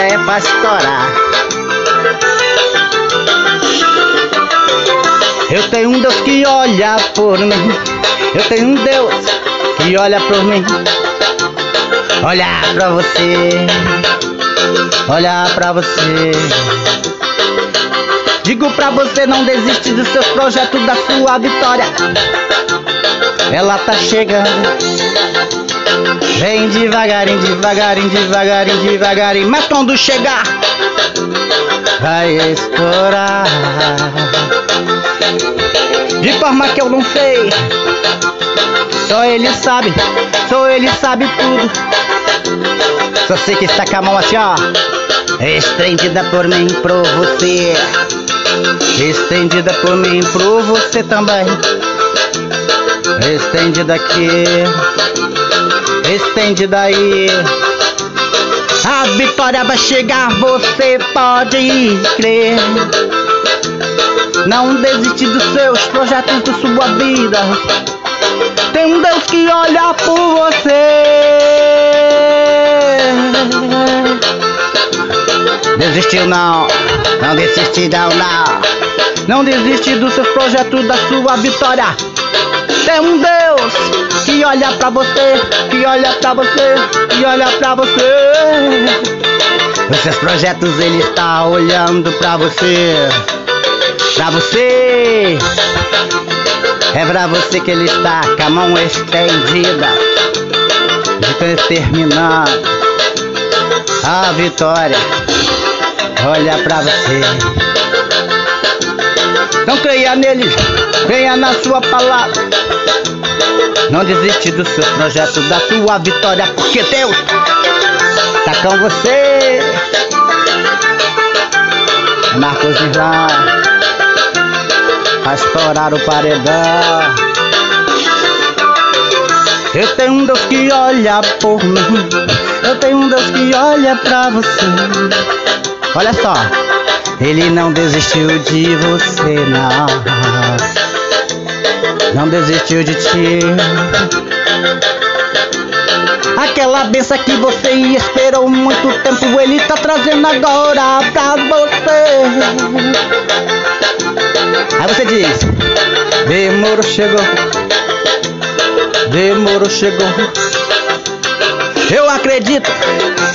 é pra estourar. Eu tenho um Deus que olha por mim. Eu tenho um Deus que olha por mim. Olha pra você. Olha pra você. Digo pra você não desiste dos seus projetos, da sua vitória. Ela tá chegando. Vem devagarinho, devagarinho, devagarinho, devagarinho. Mas quando chegar, vai estourar. De forma que eu não sei. Só ele sabe, só ele sabe tudo. Só sei que está com a mão assim, ó. Estendida por mim pro você. Estendida por mim pro você também. Estendida aqui. Estendida aí. A vitória vai chegar, você pode crer. Não desiste dos seus projetos, da sua vida. Tem um Deus que olha por você. Desistiu não, não desiste não, não. Não desiste dos seus projetos, da sua vitória. Tem um Deus que olha pra você, que olha pra você, que olha pra você. Os seus projetos ele está olhando pra você. Pra você. É pra você que ele está com a mão estendida, determinando a vitória. Olha pra você. Não creia nele, creia na sua palavra. Não desiste do seu projeto, da sua vitória, porque Deus tá com você. Marcos Irlã, a estourar o paredão. Eu tenho um Deus que olha por mim. Eu tenho um Deus que olha pra você. Olha só, Ele não desistiu de você, não. Não desistiu de ti. Aquela benção que você esperou muito tempo, Ele tá trazendo agora pra você. Aí você diz: Demorou, chegou. Demorou, chegou. Eu acredito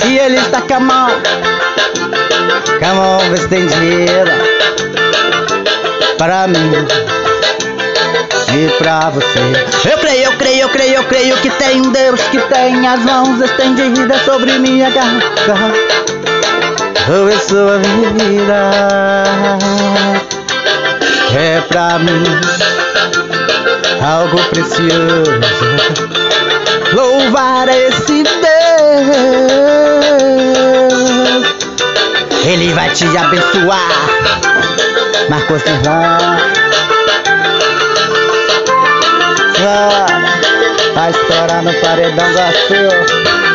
que Ele está com a mão, com a mão estendida para mim e pra você. Eu creio, eu creio, eu creio, eu creio que tem um Deus que tem as mãos estendidas sobre minha garganta, sobre sua vida. É pra mim algo precioso. Louvar esse Deus, Ele vai te abençoar. Marcos Serrano. Vai estourar no paredão gospel